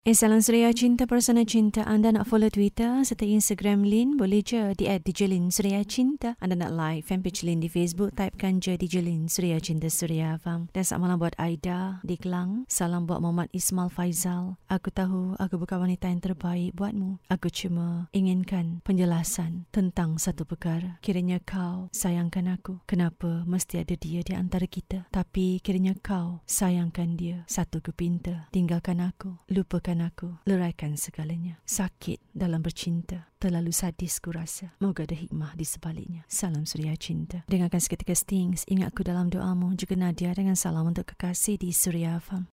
Eh, salam Suria Cinta Persona Cinta. Anda nak follow Twitter serta Instagram Lin, boleh je di at DJ Lin Suria Cinta. Anda nak like fanpage Lin di Facebook, typekan je DJ Lin Suria Cinta Suria Fam. Dan selamat malam buat Aida di Kelang. Salam buat Muhammad Ismail Faizal. Aku tahu aku bukan wanita yang terbaik buatmu. Aku cuma inginkan penjelasan tentang satu perkara. Kiranya kau sayangkan aku. Kenapa mesti ada dia di antara kita? Tapi kiranya kau sayangkan dia. Satu kepinta. Tinggalkan aku. Lupakan lupakan aku, leraikan segalanya. Sakit dalam bercinta, terlalu sadis ku rasa. Moga ada hikmah di sebaliknya. Salam Suria Cinta. Dengarkan seketika Stings, ingatku dalam doamu. Juga Nadia dengan salam untuk kekasih di Suria Farm.